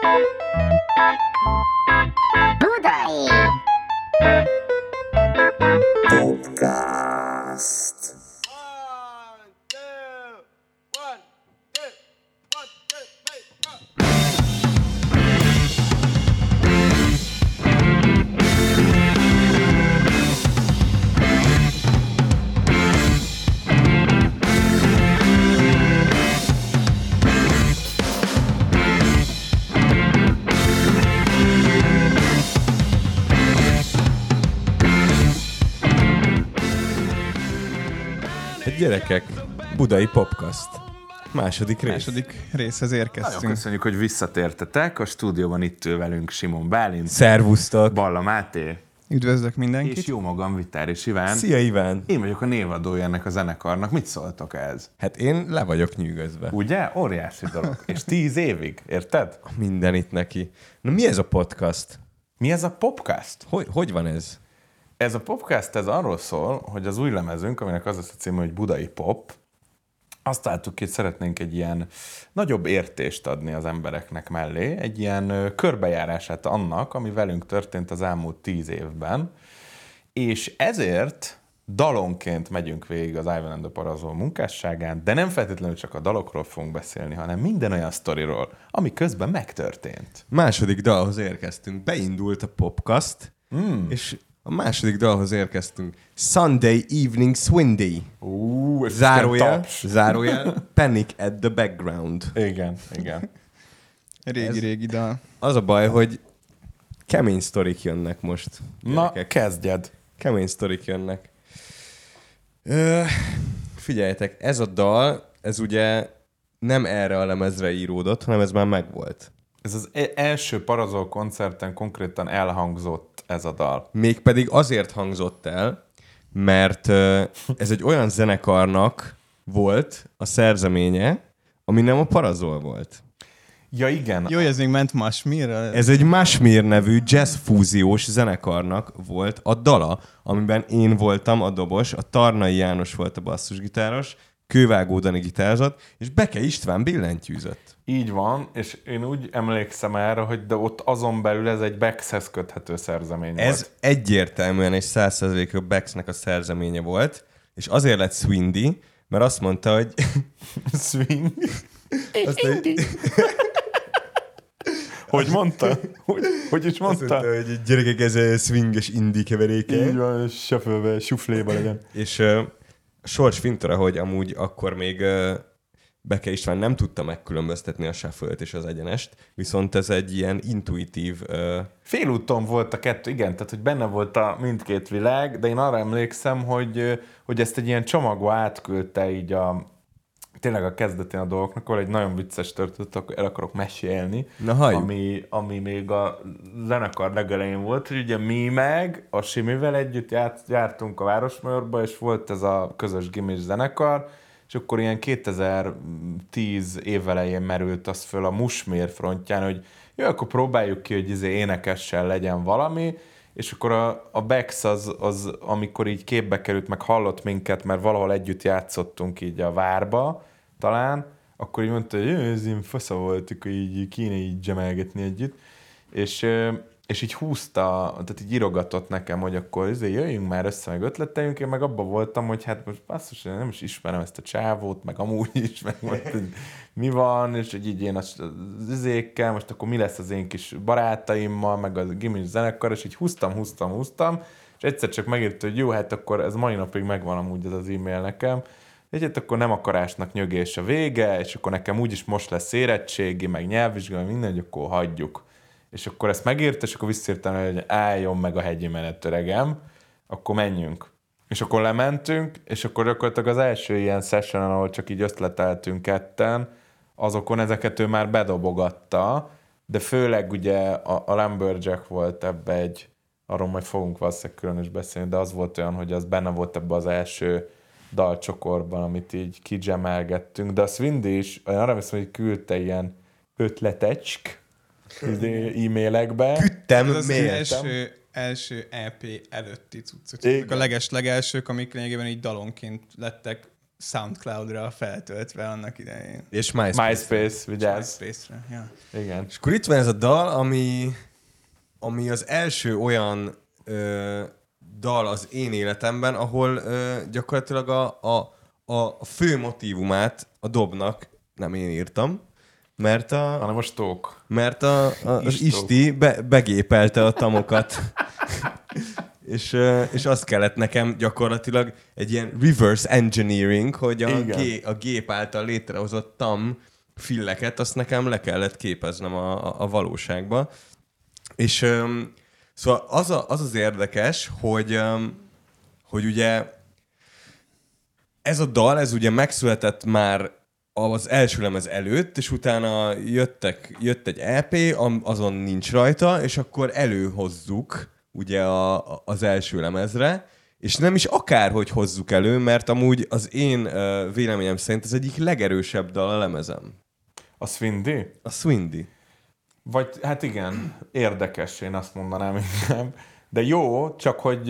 ブダイ。ポッカースト。Gyerekek, Budai Popcast. Második rész. második részhez Nagyon érkeztünk. köszönjük, hogy visszatértetek. A stúdióban itt ül velünk Simon Bálint, Szervusztok. Balla Máté, Üdvözlök és mindenkit. jó magam Vitáris Iván. Szia Iván. Én vagyok a névadója ennek a zenekarnak. Mit szóltok ez? Hát én le vagyok nyűgözve. Ugye? Óriási dolog. És tíz évig, érted? Minden itt neki. Na mi ez a podcast? Mi ez a podcast? Hogy, hogy van ez? Ez a podcast ez arról szól, hogy az új lemezünk, aminek az lesz a címe, hogy Budai Pop, azt találtuk ki, hogy szeretnénk egy ilyen nagyobb értést adni az embereknek mellé, egy ilyen körbejárását annak, ami velünk történt az elmúlt tíz évben, és ezért dalonként megyünk végig az Ivan and the Parazol munkásságán, de nem feltétlenül csak a dalokról fogunk beszélni, hanem minden olyan sztoriról, ami közben megtörtént. Második dalhoz érkeztünk. Beindult a Popcast, mm. és a második dalhoz érkeztünk. Sunday Evening Swindy. Ú, ez Zárójel, zárójel, Panic at the Background. Igen, igen. Régi-régi dal. Az a baj, hogy kemény sztorik jönnek most. Na, gyerekek. kezdjed. Kemény sztorik jönnek. Ö, figyeljetek, ez a dal, ez ugye nem erre a lemezre íródott, hanem ez már megvolt. Ez az e- első Parazol koncerten konkrétan elhangzott ez a dal. Mégpedig azért hangzott el, mert ez egy olyan zenekarnak volt a szerzeménye, ami nem a Parazol volt. Ja igen, Jó, ez még ment Masmirra. Ez egy Másmír nevű jazz fúziós zenekarnak volt a dala, amiben én voltam a dobos, a Tarnai János volt a basszusgitáros, Kővágó Dani gitárzott, és Beke István billentyűzött. így van, és én úgy emlékszem erre, hogy de ott azon belül ez egy Bexhez köthető szerzemény Ez volt. egyértelműen egy 100%-os Bexnek a szerzeménye volt, és azért lett Swindy, mert azt mondta, hogy Swing. azt, hogy, Hogy mondta? Hogy, hogy is azt mondta? mondta, hogy gyerekek, ez a swinges indie keveréke. Így van, és söfölbe, sufléba legyen. És Sors Fintora, hogy amúgy akkor még Beke István nem tudta megkülönböztetni a shuffle és az egyenest, viszont ez egy ilyen intuitív... Uh, Félúton volt a kettő, igen, tehát hogy benne volt a mindkét világ, de én arra emlékszem, hogy, hogy ezt egy ilyen csomagba átküldte így a, tényleg a kezdetén a dolgoknak, ahol egy nagyon vicces történetet akkor el akarok mesélni, Na, halljuk. ami, ami még a zenekar legelején volt, hogy ugye mi meg a Simivel együtt járt, jártunk a Városmajorba, és volt ez a közös gimis zenekar, és akkor ilyen 2010 évelején merült az föl a Musmér frontján, hogy jó, akkor próbáljuk ki, hogy izé énekessel legyen valami, és akkor a, a Bex az, az, amikor így képbe került, meg hallott minket, mert valahol együtt játszottunk így a várba, talán, akkor így mondta, hogy "Jó, ez ilyen fasza voltuk, így kéne így gemelgetni együtt, és, és így húzta, tehát így írogatott nekem, hogy akkor izé, jöjjünk már össze, meg ötleteljünk, én meg abban voltam, hogy hát most basszus, én nem is ismerem ezt a csávót, meg amúgy is, meg most, hogy mi van, és hogy így én az, izékkel, most akkor mi lesz az én kis barátaimmal, meg a gimis zenekar, és így húztam, húztam, húztam, és egyszer csak megírta, hogy jó, hát akkor ez mai napig megvan amúgy ez az e-mail nekem, egy hát akkor nem akarásnak nyögés a vége, és akkor nekem úgyis most lesz érettségi, meg nyelvvizsga, minden, hogy akkor hagyjuk. És akkor ezt megírta, és akkor visszírtam, hogy álljon meg a hegyi menet, öregem, akkor menjünk. És akkor lementünk, és akkor gyakorlatilag az első ilyen session, ahol csak így ötleteltünk ketten, azokon ezeket ő már bedobogatta, de főleg ugye a, a Lumberjack volt ebbe egy, arról majd fogunk valószínűleg külön is beszélni, de az volt olyan, hogy az benne volt ebbe az első dalcsokorban, amit így kigemelgettünk, de a Swindy is, arra viszont, hogy küldte ilyen ötletecsk e-mailekbe. Küldtem, Ez az miért? első, első EP előtti cuccok. Ezek a leges legelsők, amik lényegében így dalonként lettek Soundcloud-ra feltöltve annak idején. És MySpace. MySpace, vigyázz. MySpace-re, ja. Igen. És akkor itt van ez a dal, ami, ami az első olyan ö, dal az én életemben, ahol ö, gyakorlatilag a, a, a fő motivumát a dobnak nem én írtam, mert a, Hanem most tók. mert a, a, az Istók. Isti be, begépelte a tamokat. és, és azt kellett nekem gyakorlatilag egy ilyen reverse engineering, hogy a, gé, a gép által létrehozott tam filleket, azt nekem le kellett képeznem a, a, a valóságba. És szóval az, a, az az érdekes, hogy, hogy ugye ez a dal, ez ugye megszületett már az első lemez előtt, és utána jöttek, jött egy EP, am- azon nincs rajta, és akkor előhozzuk ugye a, az első lemezre, és nem is akárhogy hozzuk elő, mert amúgy az én véleményem szerint ez egyik legerősebb dal a lemezem. A Swindy? A Swindy. Vagy, hát igen, érdekes, én azt mondanám inkább. De jó, csak hogy,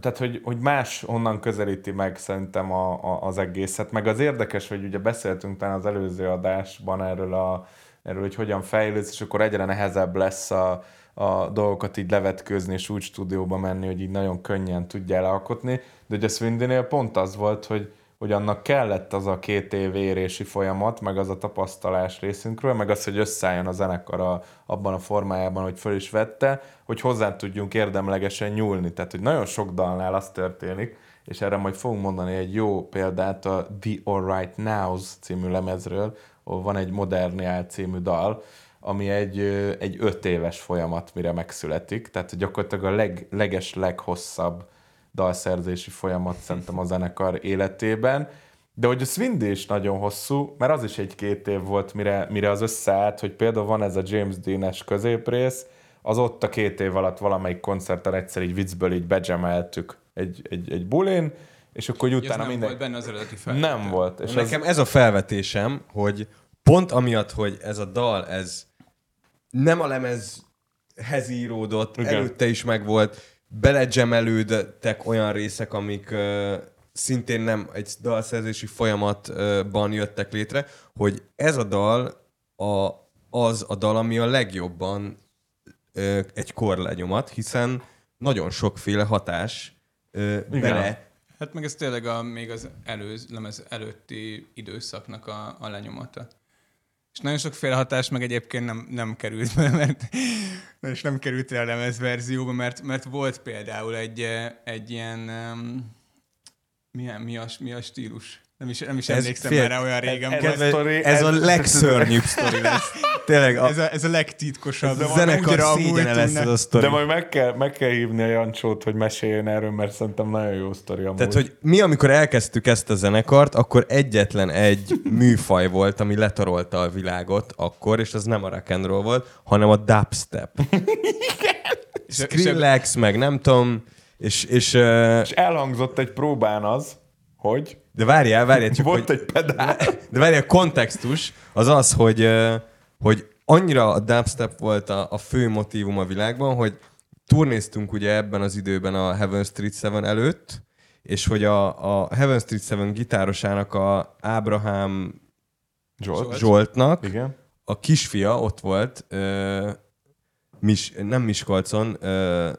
tehát, hogy, hogy más onnan közelíti meg szerintem a, a, az egészet. Meg az érdekes, hogy ugye beszéltünk talán az előző adásban erről, a, erről hogy hogyan fejlődsz, és akkor egyre nehezebb lesz a, a dolgokat így levetkőzni, és úgy stúdióba menni, hogy így nagyon könnyen tudjál alkotni. De ugye a Swindy-nél pont az volt, hogy, hogy annak kellett az a két év érési folyamat, meg az a tapasztalás részünkről, meg az, hogy összeálljon a zenekar a, abban a formájában, hogy föl is vette, hogy hozzá tudjunk érdemlegesen nyúlni. Tehát, hogy nagyon sok dalnál az történik, és erre majd fogunk mondani egy jó példát a The Alright Nows című lemezről, ahol van egy Moderniál című dal, ami egy, egy öt éves folyamat, mire megszületik. Tehát gyakorlatilag a leg, leges, leghosszabb dalszerzési folyamat szerintem a zenekar életében. De hogy a Swindy is nagyon hosszú, mert az is egy-két év volt, mire, mire az összeállt, hogy például van ez a James Dean-es középrész, az ott a két év alatt valamelyik koncerten egyszer így viccből így begemeltük egy, egy, egy bulin, és akkor hogy Ez utána nem minden... volt benne az eredeti felvétel. Nem volt. És És az... Nekem ez a felvetésem, hogy pont amiatt, hogy ez a dal, ez nem a lemezhez íródott, Igen. Igen. előtte is megvolt, belegemelődtek olyan részek, amik uh, szintén nem egy dalszerzési folyamatban jöttek létre, hogy ez a dal a, az a dal, ami a legjobban uh, egy korlenyomat, hiszen nagyon sokféle hatás uh, bele Hát meg ez tényleg a, még az előz, lemez előtti időszaknak a, a lenyomata. És nagyon sokféle hatás meg egyébként nem, nem került be, mert, és nem került el a lemezverzióba, mert, mert volt például egy, eh, egy ilyen, um, milyen, mi, a, mi a stílus? Nem is, nem is Ez emlékszem fél- már rá, olyan régen ez- ez- sztori- ez a ez- legszörnyűbb sztori lesz. Tényleg, a, Ez a, ez a legtitkosabb. a zenekar szégyene lesz ez a sztori. De majd meg kell, meg kell hívni a Jancsót, hogy meséljen erről, mert szerintem nagyon jó sztori amúgy. Tehát, hogy mi, amikor elkezdtük ezt a zenekart, akkor egyetlen egy műfaj volt, ami letarolta a világot akkor, és az nem a rock and roll volt, hanem a dubstep. Skrillex, meg nem tudom, és, és uh, És elhangzott egy próbán az, hogy de várjál, várjál, csak volt hogy, egy pedál. de várjál, a kontextus az az, hogy, hogy annyira a dubstep volt a, a fő motívum a világban, hogy turnéztunk ugye ebben az időben a Heaven Street 7 előtt, és hogy a, a Heaven Street 7 gitárosának a Ábrahám Zsolt. Zsoltnak Igen. a kisfia ott volt, ö, mis, nem Miskolcon, ö,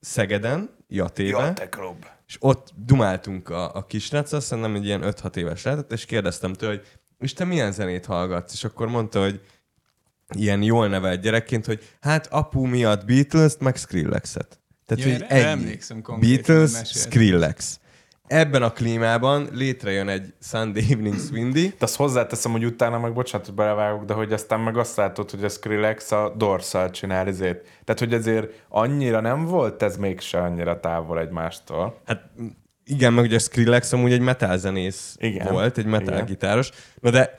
Szegeden, Jatébe, Rob. És ott dumáltunk a, a kisrác, szerintem egy ilyen 5-6 éves lehetett, és kérdeztem tőle, hogy és te milyen zenét hallgatsz? És akkor mondta, hogy ilyen jól nevelt gyerekként, hogy hát apu miatt Beatles-t, meg Skrillexet. Tehát, Ja, hogy ennyi. Beatles. Skrillex. Ebben a klímában létrejön egy Sunday Evening Swindy, De azt hozzáteszem, hogy utána meg, bocsánat, hogy belevágok, de hogy aztán meg azt látod, hogy a Skrillex a Dorszal csinál ezért. Tehát, hogy azért annyira nem volt ez mégse annyira távol egymástól. Hát igen, meg ugye Skrillex amúgy egy metal zenész Igen. volt, egy metal Igen. gitáros. Na de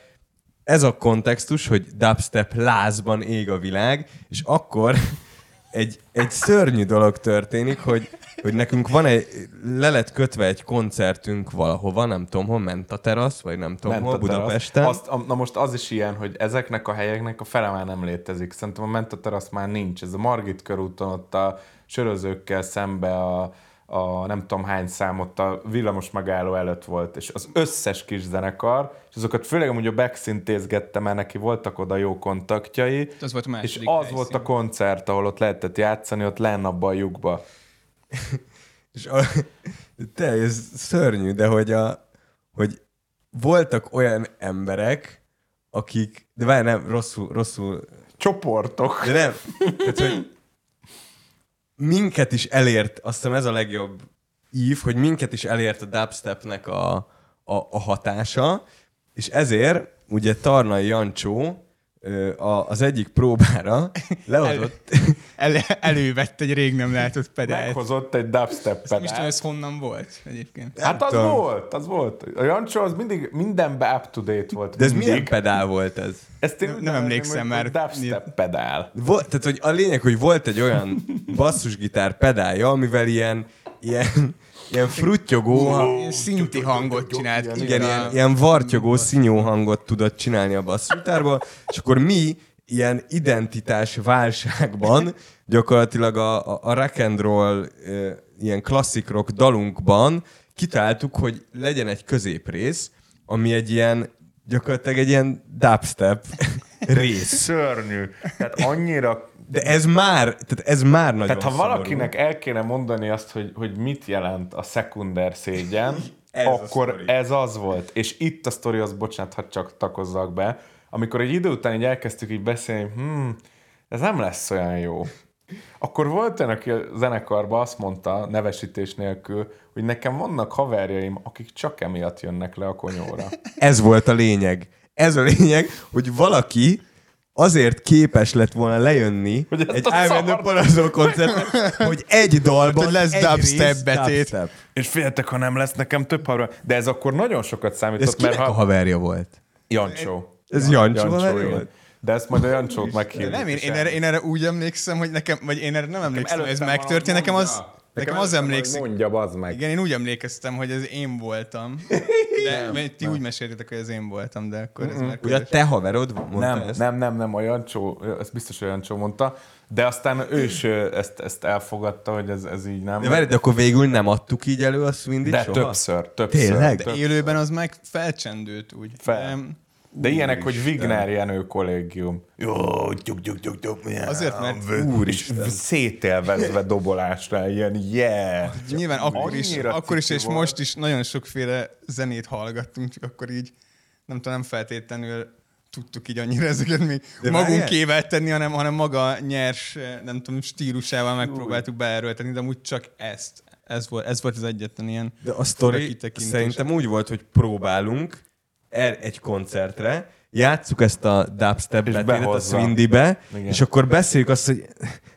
ez a kontextus, hogy dubstep lázban ég a világ, és akkor egy, egy szörnyű dolog történik, hogy, hogy nekünk van egy, le lett kötve egy koncertünk valahova, nem tudom hol, ment a terasz, vagy nem tudom Ment hol. Budapesten. Azt, na most az is ilyen, hogy ezeknek a helyeknek a fele már nem létezik. Szerintem a Ment a terasz már nincs. Ez a Margit körúton ott a sörözőkkel szembe a, a nem tudom hány számot a villamos megálló előtt volt, és az összes kis zenekar, és azokat főleg amúgy a backszintézgette, mert neki voltak oda jó kontaktjai, Az volt a és az helyszín. volt a koncert, ahol ott lehetett játszani, ott lenn abba a lyukba. És a, te, ez szörnyű, de hogy, a, hogy voltak olyan emberek, akik, de várj, nem, rosszul, rosszul, Csoportok. de nem, tehát, hogy minket is elért, azt hiszem ez a legjobb ív, hogy minket is elért a dubstepnek a, a, a hatása, és ezért ugye Tarnai Jancsó ö, a, az egyik próbára lehozott, El, elővett egy rég nem látott pedált. Meghozott egy dubstep Nem is tudom, pedált. ez honnan volt egyébként. Hát az tudom. volt, az volt. A Jancsó az mindig mindenbe up-to-date volt. de ez mindig. milyen pedál volt ez? Ezt én Nem nevezném, emlékszem már. Dubstep pedál. Volt, tehát, hogy a lényeg, hogy volt egy olyan basszusgitár pedálja, amivel ilyen, ilyen, ilyen fruttyogó, Ilyen Szinti hangot csinált. ki igen, ilyen, ilyen vartyogó, szinyó hangot tudott csinálni a basszusgitárból, és akkor mi ilyen identitás válságban gyakorlatilag a, a, a rock and roll ö, ilyen klasszik rock dalunkban kitaláltuk, hogy legyen egy középrész, ami egy ilyen gyakorlatilag egy ilyen dubstep rész. Szörnyű. Tehát annyira... De ez már, tehát ez már nagyon Tehát ha szomorú. valakinek el kéne mondani azt, hogy, hogy mit jelent a szekunder szégyen, Ez akkor ez az volt. És itt a sztori az, bocsánat, ha csak takozzak be, amikor egy idő után így elkezdtük így beszélni, hmm, ez nem lesz olyan jó. Akkor volt olyan, aki a zenekarban azt mondta, nevesítés nélkül, hogy nekem vannak haverjaim, akik csak emiatt jönnek le a konyóra. Ez volt a lényeg. Ez a lényeg, hogy valaki azért képes lett volna lejönni Hogy egy a Ivan Parazol koncertre, hogy egy dalban Hogy lesz egy dubstep betét. dubstep. És féltek, ha nem lesz nekem több haver. De ez akkor nagyon sokat De ez számított, kinek mert a ha... haverja volt? Jancsó. Ez Jancsó Jancsó, volt? De ezt majd a Jancsót meghívjuk. Nem, én, én, erre, én erre úgy emlékszem, hogy nekem, vagy én erre nem emlékszem, hogy ez megtörtént, nekem az, mondja. nekem az emlékszik. Mondja, bazd meg. Igen, én úgy emlékeztem, hogy ez én voltam. De mert ti úgy meséltétek, hogy ez én voltam, de akkor ez már Ugye a te haverod mondta Nem, ezt? nem, nem, nem, a Jancsó, ezt biztos, hogy Jancsó mondta, de aztán ő is ezt, ezt elfogadta, hogy ez, ez így nem. De várj, de akkor végül nem adtuk így elő a Swindit de soha? többször, többször. Tényleg? Több, Élőben az meg felcsendült úgy. Fel. Nem, de ilyenek, hogy Wigner Jenő kollégium. Jó, tyuk, tyuk, tyuk, tyuk, milyen Azért, mert Úristen. Szételvezve dobolásra, ilyen yeah. Nyilván akkor is, akkor is és volt. most is nagyon sokféle zenét hallgattunk, csak akkor így nem tudom, nem feltétlenül tudtuk így annyira ezeket mi De magunkével tenni, hanem, hanem maga nyers, nem tudom, stílusával megpróbáltuk beerőltetni, de amúgy csak ezt. Ez volt, ez volt az egyetlen ilyen De a sztori szerintem úgy volt, hogy próbálunk el egy koncertre, játsszuk ezt a dubstep betétet a. Swindybe, és akkor beszéljük azt, hogy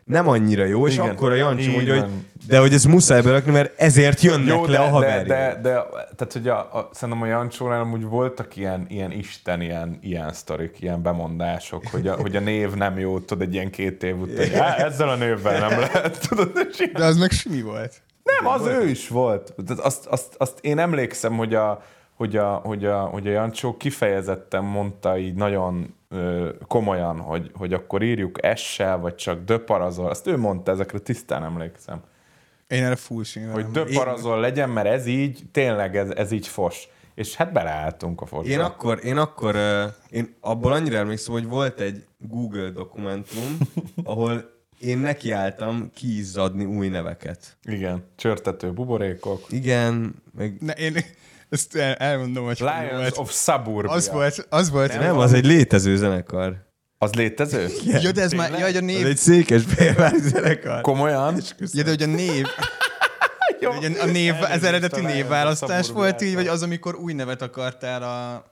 nem annyira jó, és Igen. akkor a Jancsi mondja, hogy de hogy ez muszáj berakni, mert ezért jönnek Jó, le de, a de, haverjai. de, de, tehát, hogy a, a, szerintem a Jancsónál amúgy voltak ilyen, ilyen isten, ilyen, ilyen sztorik, ilyen bemondások, hogy a, hogy a név nem jó, tudod, egy ilyen két év után, hogy "Á, ezzel a névvel nem lehet, tudod, és De az meg simi volt. nem, az ő is volt. Tehát azt, azt, azt én emlékszem, hogy a, hogy a, hogy a, hogy a Jancsó kifejezetten mondta így nagyon ö, komolyan, hogy, hogy akkor írjuk S-sel, vagy csak döparazol. Azt ő mondta, ezekre tisztán emlékszem. Én erre full Hogy döparazol legyen, mert ez így, tényleg ez, ez így fos. És hát beleálltunk a fosba. Én akkor, én akkor, én abból annyira emlékszem, hogy volt egy Google dokumentum, ahol én nekiálltam kiizzadni új neveket. Igen, csörtető buborékok. Igen, meg Ne, én ezt el, elmondom, hogy Lions volt. of Suburbia. Az volt, az volt. nem, az egy létező zenekar. Az létező? Ja, de ez már, ja, hogy a Az név, egy székesfehérvári zenekar. Komolyan? ja, de hogy a név, Jó. hogy a, név, ez eredeti névválasztás volt így, vagy az, amikor új nevet akartál a,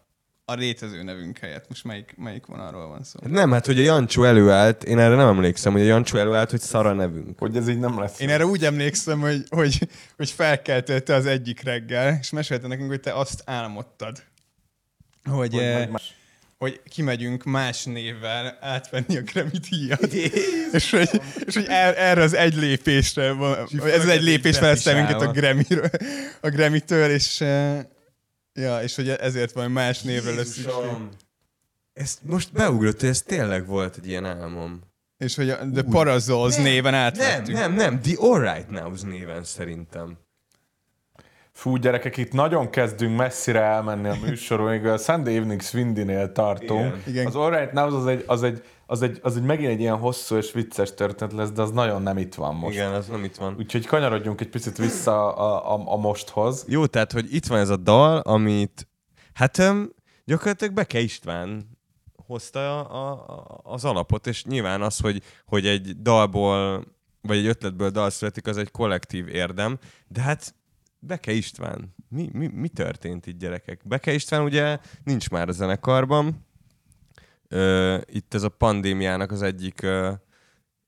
a létező nevünk helyett. Most melyik, melyik vonalról van szó? Nem, hát hogy a Jancsó előállt, én erre nem emlékszem, hogy a Jancsó előállt, hogy szara nevünk. Hogy ez így nem lesz. Én erre úgy emlékszem, hogy, hogy, hogy felkeltél te az egyik reggel, és mesélte nekünk, hogy te azt álmodtad, hogy, Hogy eh, más- hogy kimegyünk más névvel átvenni a Grammy díjat. és hogy, és hogy er, erre az egy lépésre, van- ez az egy lépés felezte minket a Grammy-től, és, eh, ja, és hogy ezért van más névre lesz szükség. Ezt most beugrott, hogy ez tényleg volt egy ilyen álmom. És hogy a The Parazols néven Nem, átvettük. nem, nem, The Alright Nows néven szerintem. Fú, gyerekek, itt nagyon kezdünk messzire elmenni a műsorunkig. A Sunday Evening Swindy-nél tartunk. Igen. Igen. Az All Right Now az egy, az, egy, az, egy, az egy megint egy ilyen hosszú és vicces történet lesz, de az nagyon nem itt van most. Igen, az nem itt van. Úgyhogy kanyarodjunk egy picit vissza a, a, a mosthoz. Jó, tehát, hogy itt van ez a dal, amit hát öm, gyakorlatilag Beke István hozta a, a, az alapot, és nyilván az, hogy, hogy egy dalból, vagy egy ötletből dal születik, az egy kollektív érdem, de hát Beke István, mi, mi, mi történt itt gyerekek? Beke István ugye nincs már a zenekarban, Ö, itt ez a pandémiának az egyik ö,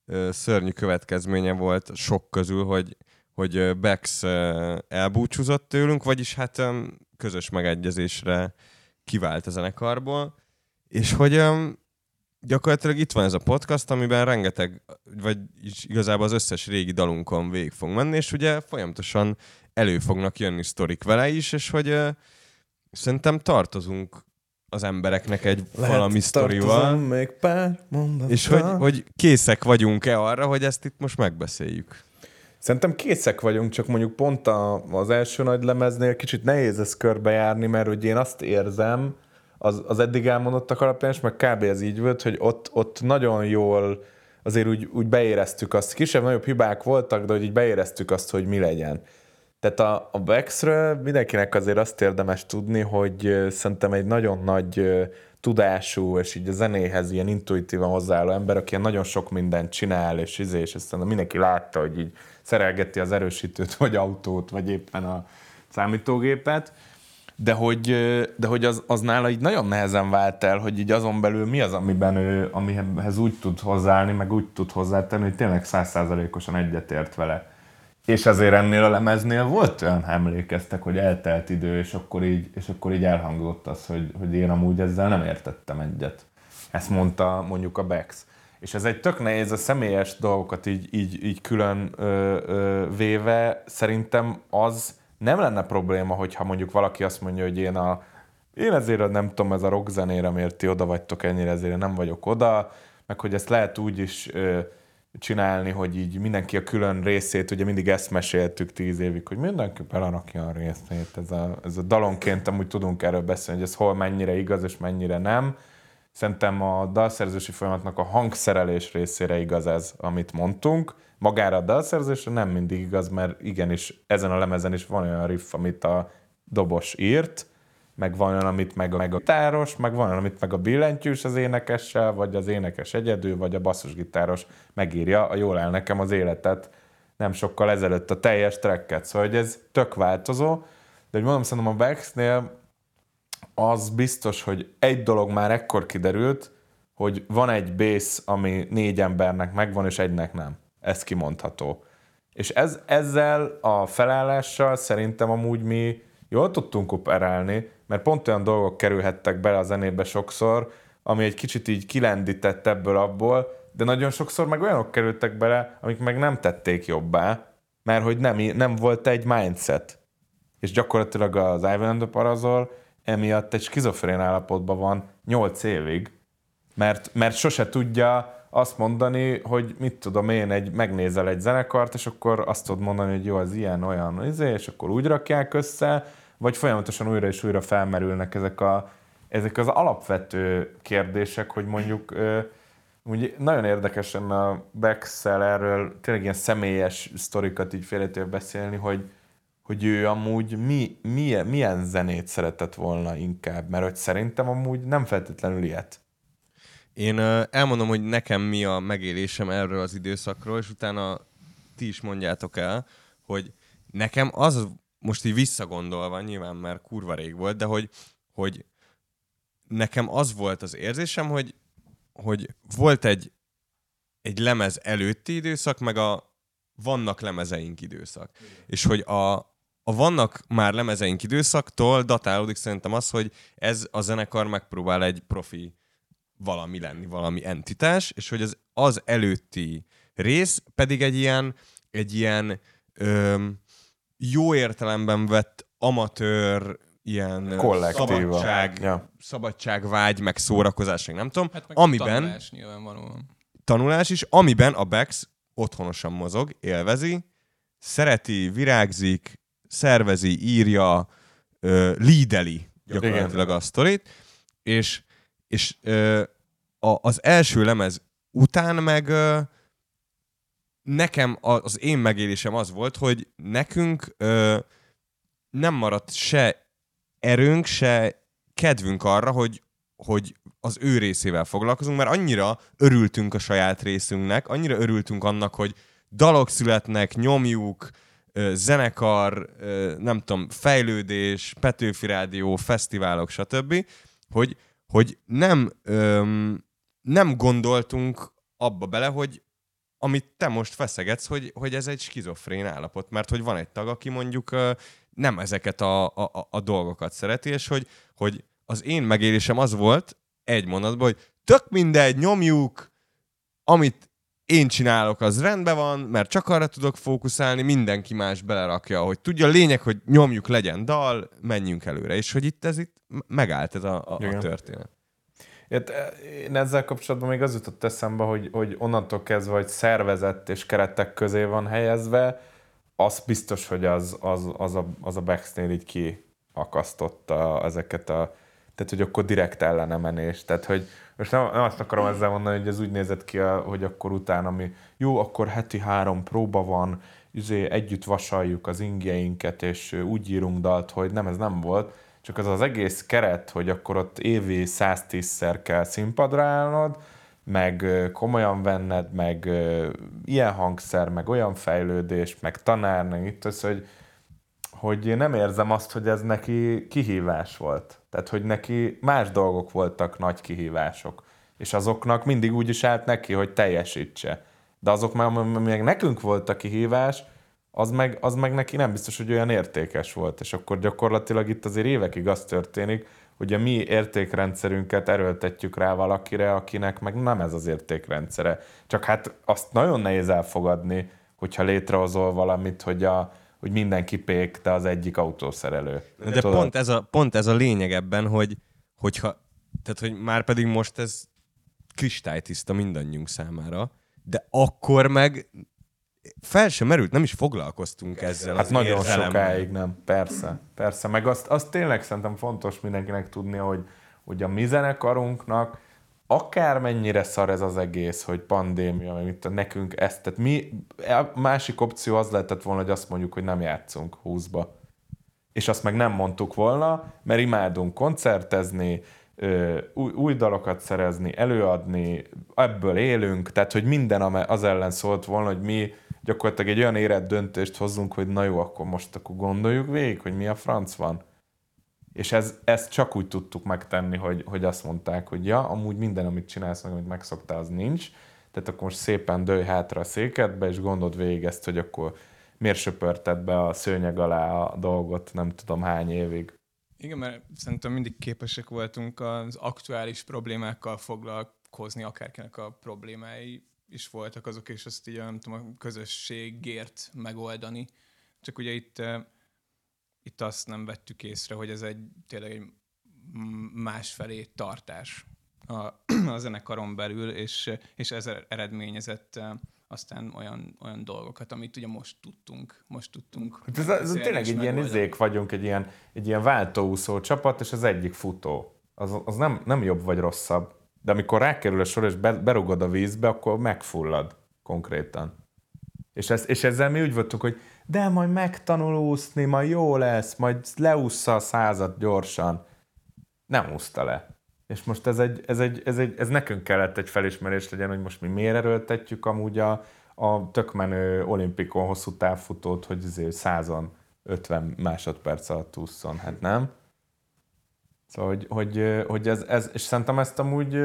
ö, szörnyű következménye volt sok közül, hogy, hogy Bex ö, elbúcsúzott tőlünk, vagyis hát ö, közös megegyezésre kivált a zenekarból, és hogy ö, gyakorlatilag itt van ez a podcast, amiben rengeteg, vagy igazából az összes régi dalunkon végig fog menni, és ugye folyamatosan elő fognak jönni sztorik vele is, és hogy ö, szerintem tartozunk az embereknek egy valami sztorival. még pár mondattal. És hogy, hogy készek vagyunk-e arra, hogy ezt itt most megbeszéljük? Szerintem készek vagyunk, csak mondjuk pont a, az első nagy lemeznél kicsit nehéz ezt körbejárni, mert hogy én azt érzem, az, az eddig elmondottak alapján, és meg kb. ez így volt, hogy ott, ott nagyon jól azért úgy, úgy beéreztük azt, kisebb-nagyobb hibák voltak, de hogy így beéreztük azt, hogy mi legyen. Tehát a, a Bexről mindenkinek azért azt érdemes tudni, hogy szerintem egy nagyon nagy tudású, és így a zenéhez ilyen intuitívan hozzáálló ember, aki nagyon sok mindent csinál, és izé, és szerintem mindenki látta, hogy így szerelgeti az erősítőt, vagy autót, vagy éppen a számítógépet, de hogy, de hogy az, az nála így nagyon nehezen vált el, hogy így azon belül mi az, amiben ő, amihez úgy tud hozzáállni, meg úgy tud hozzátenni, hogy tényleg százszázalékosan egyetért vele. És azért ennél a lemeznél volt olyan, emlékeztek, hogy eltelt idő, és akkor így, és akkor így elhangzott az, hogy, hogy én amúgy ezzel nem értettem egyet. Ezt mondta mondjuk a Bex. És ez egy tök nehéz a személyes dolgokat így, így, így külön ö, ö, véve. Szerintem az nem lenne probléma, hogyha mondjuk valaki azt mondja, hogy én a én ezért nem tudom, ez a rock zenére, miért ti oda vagytok ennyire, ezért nem vagyok oda, meg hogy ezt lehet úgy is ö, csinálni, hogy így mindenki a külön részét, ugye mindig ezt meséltük tíz évig, hogy mindenki belerakja a részét. Ez a, ez a dalonként amúgy tudunk erről beszélni, hogy ez hol mennyire igaz és mennyire nem. Szerintem a dalszerzési folyamatnak a hangszerelés részére igaz ez, amit mondtunk. Magára a dalszerzésre nem mindig igaz, mert igenis ezen a lemezen is van olyan riff, amit a dobos írt, meg van olyan, amit meg a, meg a gitáros, meg van olyan, amit meg a billentyűs az énekessel, vagy az énekes egyedül, vagy a basszusgitáros megírja, a jól el nekem az életet nem sokkal ezelőtt a teljes tracket. Szóval hogy ez tök változó, de hogy mondom, szerintem a Bex-nél az biztos, hogy egy dolog már ekkor kiderült, hogy van egy bass, ami négy embernek megvan, és egynek nem. Ez kimondható. És ez, ezzel a felállással szerintem amúgy mi jól tudtunk operálni, mert pont olyan dolgok kerülhettek bele a zenébe sokszor, ami egy kicsit így kilendített ebből abból, de nagyon sokszor meg olyanok kerültek bele, amik meg nem tették jobbá, mert hogy nem, nem volt egy mindset. És gyakorlatilag az Ivan and the Parazol emiatt egy skizofrén állapotban van 8 évig, mert, mert sose tudja azt mondani, hogy mit tudom én, egy, megnézel egy zenekart, és akkor azt tudod mondani, hogy jó, az ilyen, olyan, izé, és akkor úgy rakják össze, vagy folyamatosan újra és újra felmerülnek ezek, a, ezek az alapvető kérdések, hogy mondjuk úgy nagyon érdekes lenne a bex erről tényleg ilyen személyes sztorikat így félretéve beszélni, hogy, hogy ő amúgy mi, milyen, milyen zenét szeretett volna inkább, mert hogy szerintem amúgy nem feltétlenül ilyet. Én elmondom, hogy nekem mi a megélésem erről az időszakról, és utána ti is mondjátok el, hogy nekem az, most így visszagondolva, nyilván már kurva rég volt, de hogy, hogy nekem az volt az érzésem, hogy, hogy volt egy, egy lemez előtti időszak, meg a vannak lemezeink időszak. És hogy a, a vannak már lemezeink időszaktól datálódik szerintem az, hogy ez a zenekar megpróbál egy profi valami lenni, valami entitás, és hogy az, az előtti rész pedig egy ilyen, egy ilyen öm, jó értelemben vett amatőr, ilyen Kollektíva. szabadság, Ja. szabadságvágy, meg szórakozás, meg nem tudom, Hát meg amiben, tanulás nyilvánvalóan. tanulás is, amiben a Bex otthonosan mozog, élvezi, szereti, virágzik, szervezi, írja, ö, lídeli gyakorlatilag a sztorit, és, és ö, a, az első lemez után meg ö, nekem az én megélésem az volt, hogy nekünk ö, nem maradt se erőnk, se kedvünk arra, hogy, hogy az ő részével foglalkozunk, mert annyira örültünk a saját részünknek, annyira örültünk annak, hogy dalok születnek, nyomjuk, ö, zenekar, ö, nem tudom, fejlődés, Petőfi Rádió, fesztiválok, stb., hogy, hogy nem, öm, nem gondoltunk abba bele, hogy amit te most feszegetsz, hogy, hogy ez egy skizofrén állapot, mert hogy van egy tag, aki mondjuk nem ezeket a, a, a- dolgokat szereti, és hogy, hogy az én megélésem az volt egy mondatban, hogy tök mindegy, nyomjuk, amit én csinálok, az rendben van, mert csak arra tudok fókuszálni, mindenki más belerakja, hogy tudja, a lényeg, hogy nyomjuk, legyen dal, menjünk előre, és hogy itt ez itt megállt ez a, a, a történet. Ért, én ezzel kapcsolatban még az jutott eszembe, hogy, hogy onnantól kezdve, hogy szervezett és keretek közé van helyezve, az biztos, hogy az, az, az, a, az a Baxnél így kiakasztotta ezeket a... Tehát, hogy akkor direkt ellene menés. Tehát, hogy most nem, nem azt akarom ezzel mondani, hogy ez úgy nézett ki, hogy akkor utána mi jó, akkor heti három próba van, izé, együtt vasaljuk az ingjeinket, és úgy írunk dalt, hogy nem, ez nem volt, csak az az egész keret, hogy akkor ott évi 110-szer kell színpadra állnod, meg komolyan venned, meg ilyen hangszer, meg olyan fejlődés, meg tanár, meg itt az, hogy, hogy én nem érzem azt, hogy ez neki kihívás volt. Tehát, hogy neki más dolgok voltak nagy kihívások. És azoknak mindig úgy is állt neki, hogy teljesítse. De azok már, nekünk volt a kihívás, az meg, az meg neki nem biztos, hogy olyan értékes volt. És akkor gyakorlatilag itt azért évekig az történik, hogy a mi értékrendszerünket erőltetjük rá valakire, akinek meg nem ez az értékrendszere. Csak hát azt nagyon nehéz elfogadni, hogyha létrehozol valamit, hogy, a, hogy mindenki pék, de az egyik autószerelő. De pont ez, a, pont ez a lényeg ebben, hogy, hogyha, tehát hogy már pedig most ez kristálytiszta mindannyiunk számára, de akkor meg fel sem merült, nem is foglalkoztunk ezzel Hát az nagyon érzelemmel. sokáig nem, persze, persze. Meg azt, azt tényleg szerintem fontos mindenkinek tudnia, hogy, hogy a mi zenekarunknak akármennyire szar ez az egész, hogy pandémia, meg mit nekünk ezt, tehát mi, a másik opció az lehetett volna, hogy azt mondjuk, hogy nem játszunk 20-ba. És azt meg nem mondtuk volna, mert imádunk koncertezni, új, új dalokat szerezni, előadni, ebből élünk, tehát hogy minden az ellen szólt volna, hogy mi gyakorlatilag egy olyan érett döntést hozzunk, hogy na jó, akkor most akkor gondoljuk végig, hogy mi a franc van. És ez, ezt csak úgy tudtuk megtenni, hogy, hogy azt mondták, hogy ja, amúgy minden, amit csinálsz, meg amit megszoktál, az nincs. Tehát akkor most szépen dőj hátra a székedbe, és gondold végig ezt, hogy akkor miért söpörted be a szőnyeg alá a dolgot nem tudom hány évig. Igen, mert szerintem mindig képesek voltunk az aktuális problémákkal foglalkozni, akárkinek a problémái is voltak azok, és azt így nem tudom, a közösségért megoldani. Csak ugye itt, eh, itt azt nem vettük észre, hogy ez egy tényleg egy másfelé tartás a, a zenekaron belül, és, és ez eredményezett eh, aztán olyan, olyan dolgokat, amit ugye most tudtunk, most tudtunk. Hát ez, ez tényleg egy ilyen izék vagyunk, egy ilyen, egy ilyen váltóúszó csapat, és az egyik futó. Az, az nem, nem jobb vagy rosszabb. De amikor rákerül a sor, és be, berugod a vízbe, akkor megfullad konkrétan. És, ez, és ezzel mi úgy voltunk, hogy de majd megtanul úszni, majd jó lesz, majd leúszza a százat gyorsan. Nem úszta le. És most ez, egy, ez, egy, ez, egy, ez nekünk kellett egy felismerés legyen, hogy most mi miért erőltetjük amúgy a, a tök menő olimpikon hosszú távfutót, hogy azért százon 50 másodperc alatt ússzon, hát nem? Szóval, hogy, hogy, hogy ez, ez, és szerintem ezt amúgy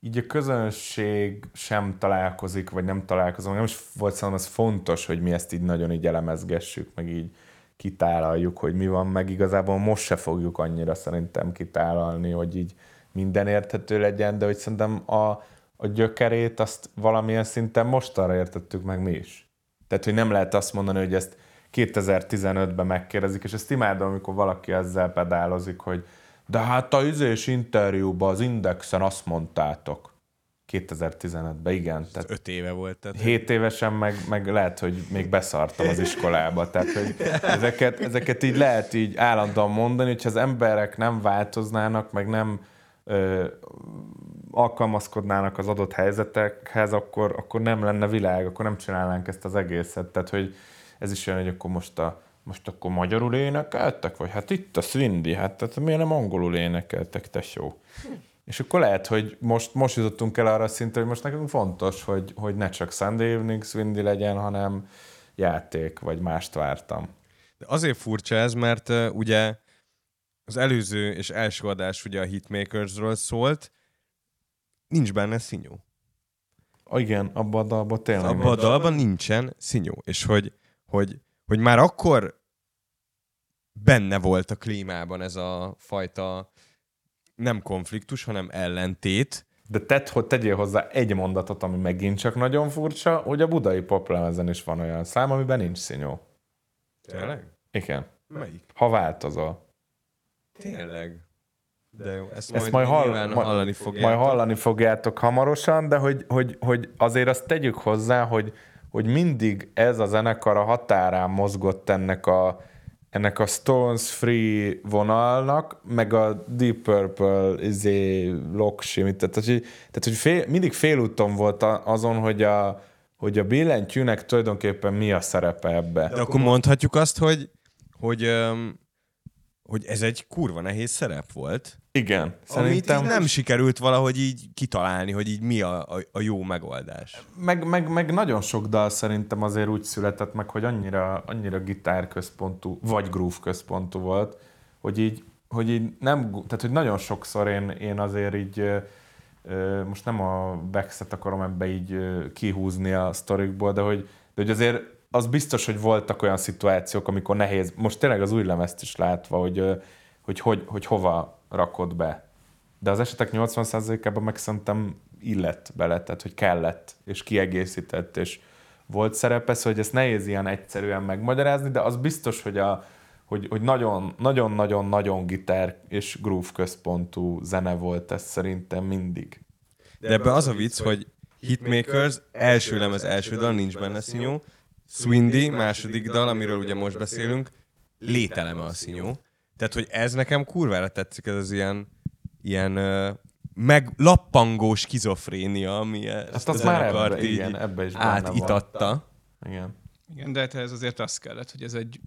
így a közönség sem találkozik, vagy nem találkozom. Nem is volt szerintem ez fontos, hogy mi ezt így nagyon így elemezgessük, meg így kitálaljuk, hogy mi van, meg igazából most se fogjuk annyira szerintem kitálalni, hogy így minden érthető legyen, de hogy szerintem a, a gyökerét azt valamilyen szinten most arra értettük meg mi is. Tehát, hogy nem lehet azt mondani, hogy ezt 2015-ben megkérdezik, és ezt imádom, amikor valaki ezzel pedálozik, hogy de hát a izés interjúban az Indexen azt mondtátok. 2015-ben, igen. Tehát Öt éve volt. Tehát 7 évesen meg, meg lehet, hogy még beszartam az iskolába. Tehát, hogy ezeket, ezeket így lehet így állandóan mondani, hogyha az emberek nem változnának, meg nem ö, alkalmazkodnának az adott helyzetekhez, akkor, akkor nem lenne világ, akkor nem csinálnánk ezt az egészet. Tehát, hogy ez is olyan, hogy akkor most a most akkor magyarul énekeltek? Vagy hát itt a Swindy, hát tehát miért nem angolul énekeltek, tesó? És akkor lehet, hogy most, most jutottunk el arra szintre, hogy most nekünk fontos, hogy, hogy ne csak Sunday Evening Swindy legyen, hanem játék, vagy mást vártam. De azért furcsa ez, mert uh, ugye az előző és első adás ugye a Hitmakersről szólt, nincs benne szinyó. Ah, igen, abban a dalban tényleg. Abban a dalban nincsen szinyó. És hogy, hogy, hogy már akkor benne volt a klímában ez a fajta nem konfliktus, hanem ellentét. De tedd, hogy tegyél hozzá egy mondatot, ami megint csak nagyon furcsa, hogy a budai poplemezen is van olyan szám, amiben nincs szinyó. Tényleg? Igen. Melyik? Ha változol. Tényleg. De jó, ezt, Ezt majd, majd, hall, majd, hallani fogjátok. majd hallani fogjátok hamarosan, de hogy, hogy, hogy azért azt tegyük hozzá, hogy, hogy mindig ez a zenekar a határán mozgott ennek a, ennek a Stones Free vonalnak, meg a Deep Purple izé, Lockshimmy, tehát, tehát, hogy fél, mindig félúton volt azon, hogy a, hogy a billentyűnek tulajdonképpen mi a szerepe ebbe. De akkor mondhatjuk azt, hogy, hogy, hogy ez egy kurva nehéz szerep volt. Igen. Szerintem... Amit így nem sikerült valahogy így kitalálni, hogy így mi a, a, a jó megoldás. Meg, meg, meg, nagyon sok dal szerintem azért úgy született meg, hogy annyira, annyira gitár központú, vagy groove központú volt, hogy így, hogy így nem, tehát hogy nagyon sokszor én, én azért így most nem a Bexet akarom ebbe így kihúzni a sztorikból, de hogy, de hogy azért az biztos, hogy voltak olyan szituációk, amikor nehéz, most tényleg az új lemezt is látva, hogy, hogy, hogy, hogy hova rakod be. De az esetek 80%-ában meg szerintem illett bele, tehát hogy kellett, és kiegészített, és volt szerepe, szóval hogy ezt nehéz ilyen egyszerűen megmagyarázni, de az biztos, hogy a, hogy, hogy nagyon, nagyon, nagyon, nagyon gitár és groove központú zene volt ez szerintem mindig. De ebben az a vicc, hogy Hitmakers első lemez első dal, nincs benne színyó, Swindy második dal, amiről ugye most beszélünk, lételeme a színyó. Tehát, hogy ez nekem kurvára tetszik, ez az ilyen, ilyen meg lappangós skizofrénia, ami ezt az már ebbe, igen, ebbe is átitatta. Igen. Igen, de hát ez azért az kellett, hogy ez egy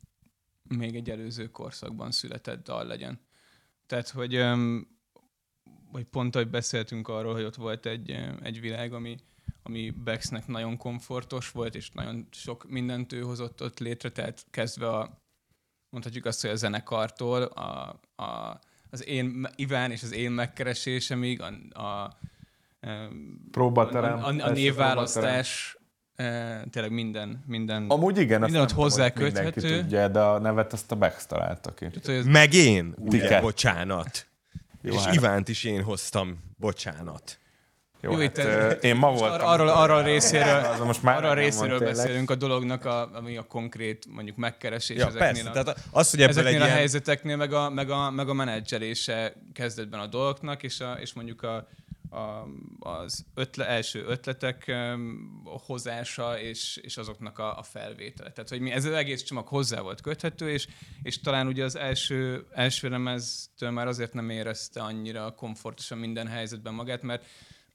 még egy előző korszakban született dal legyen. Tehát, hogy, hogy pont, hogy beszéltünk arról, hogy ott volt egy, egy világ, ami, ami Bexnek nagyon komfortos volt, és nagyon sok mindent ő hozott ott létre, tehát kezdve a, mondhatjuk azt, hogy a zenekartól, a, a, az én, Iván és az én megkeresésemig, a, a, próbaterem, a, a, a névválasztás, e, tényleg minden, minden, Amúgy igen, minden ott hozzá köthető. tudja, de a nevet azt a Bex találta ki. Meg én, ugye, bocsánat. Jó, és hát. Ivánt is én hoztam, bocsánat. Jó, Jó hát, itt, én ma voltam. Arról, arról a részéről, az most már arról a részéről beszélünk a dolognak, a, ami a konkrét mondjuk megkeresés ja, ezeknél, persze, a, tehát az, hogy ezeknél a ilyen... helyzeteknél, meg a, meg, a, meg a menedzselése kezdetben a dolgoknak, és, a, és mondjuk a, a, az ötle, első ötletek um, hozása és, és azoknak a, a felvétele. Tehát, hogy mi, ez az egész csomag hozzá volt köthető, és, és talán ugye az első, első lemeztől már azért nem érezte annyira komfortosan minden helyzetben magát, mert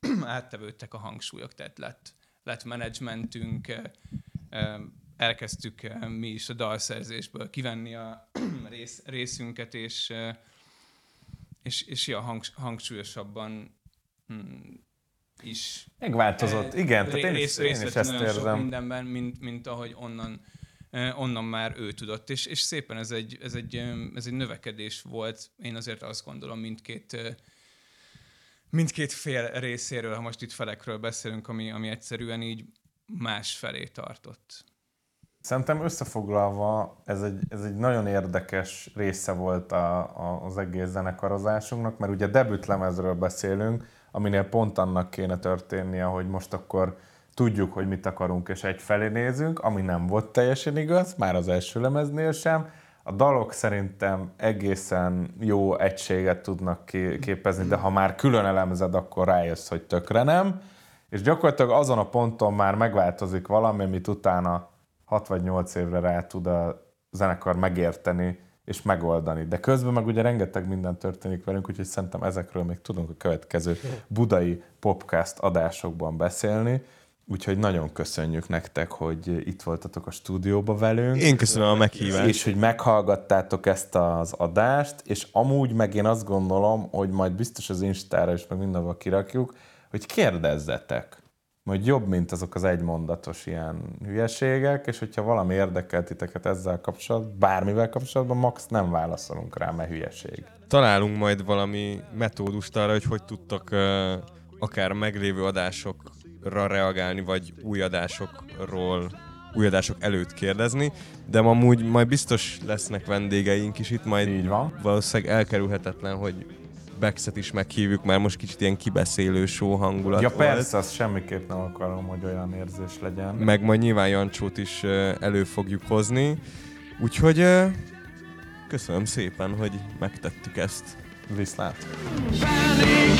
áttevődtek a hangsúlyok, tehát lett, lett menedzsmentünk, elkezdtük mi is a dalszerzésből kivenni a rész, részünket, és, és, és ja, hangs, hangsúlyosabban mm, is. Megváltozott, e, igen, tehát én is, én is ezt érzem. Sok mindenben, mint, mint ahogy onnan, onnan már ő tudott, és, és szépen ez egy, ez, egy, ez egy növekedés volt, én azért azt gondolom mindkét mindkét fél részéről, ha most itt felekről beszélünk, ami, ami egyszerűen így más felé tartott. Szerintem összefoglalva ez egy, ez egy nagyon érdekes része volt a, a, az egész zenekarozásunknak, mert ugye debütlemezről beszélünk, aminél pont annak kéne történnie, hogy most akkor tudjuk, hogy mit akarunk, és egyfelé nézünk, ami nem volt teljesen igaz, már az első lemeznél sem. A dalok szerintem egészen jó egységet tudnak képezni, de ha már külön elemzed, akkor rájössz, hogy tökre nem. És gyakorlatilag azon a ponton már megváltozik valami, amit utána 6 vagy 8 évre rá tud a zenekar megérteni és megoldani. De közben meg ugye rengeteg minden történik velünk, úgyhogy szerintem ezekről még tudunk a következő budai podcast adásokban beszélni. Úgyhogy nagyon köszönjük nektek, hogy itt voltatok a stúdióba velünk. Én köszönöm a meghívást. És hogy meghallgattátok ezt az adást, és amúgy meg én azt gondolom, hogy majd biztos az Instára is, meg mindenhol kirakjuk, hogy kérdezzetek. Majd jobb, mint azok az egymondatos ilyen hülyeségek, és hogyha valami érdekel titeket ezzel kapcsolatban, bármivel kapcsolatban, max nem válaszolunk rá, mert hülyeség. Találunk majd valami metódust arra, hogy hogy tudtak uh, akár meglévő adásokra reagálni, vagy új adásokról új adások előtt kérdezni, de amúgy majd biztos lesznek vendégeink is itt, majd Így van. valószínűleg elkerülhetetlen, hogy Bexet is meghívjuk, mert most kicsit ilyen kibeszélő show hangulat Ja volt. persze, azt semmiképp nem akarom, hogy olyan érzés legyen. Meg majd nyilván Jancsót is elő fogjuk hozni. Úgyhogy köszönöm szépen, hogy megtettük ezt. Viszlát! Panic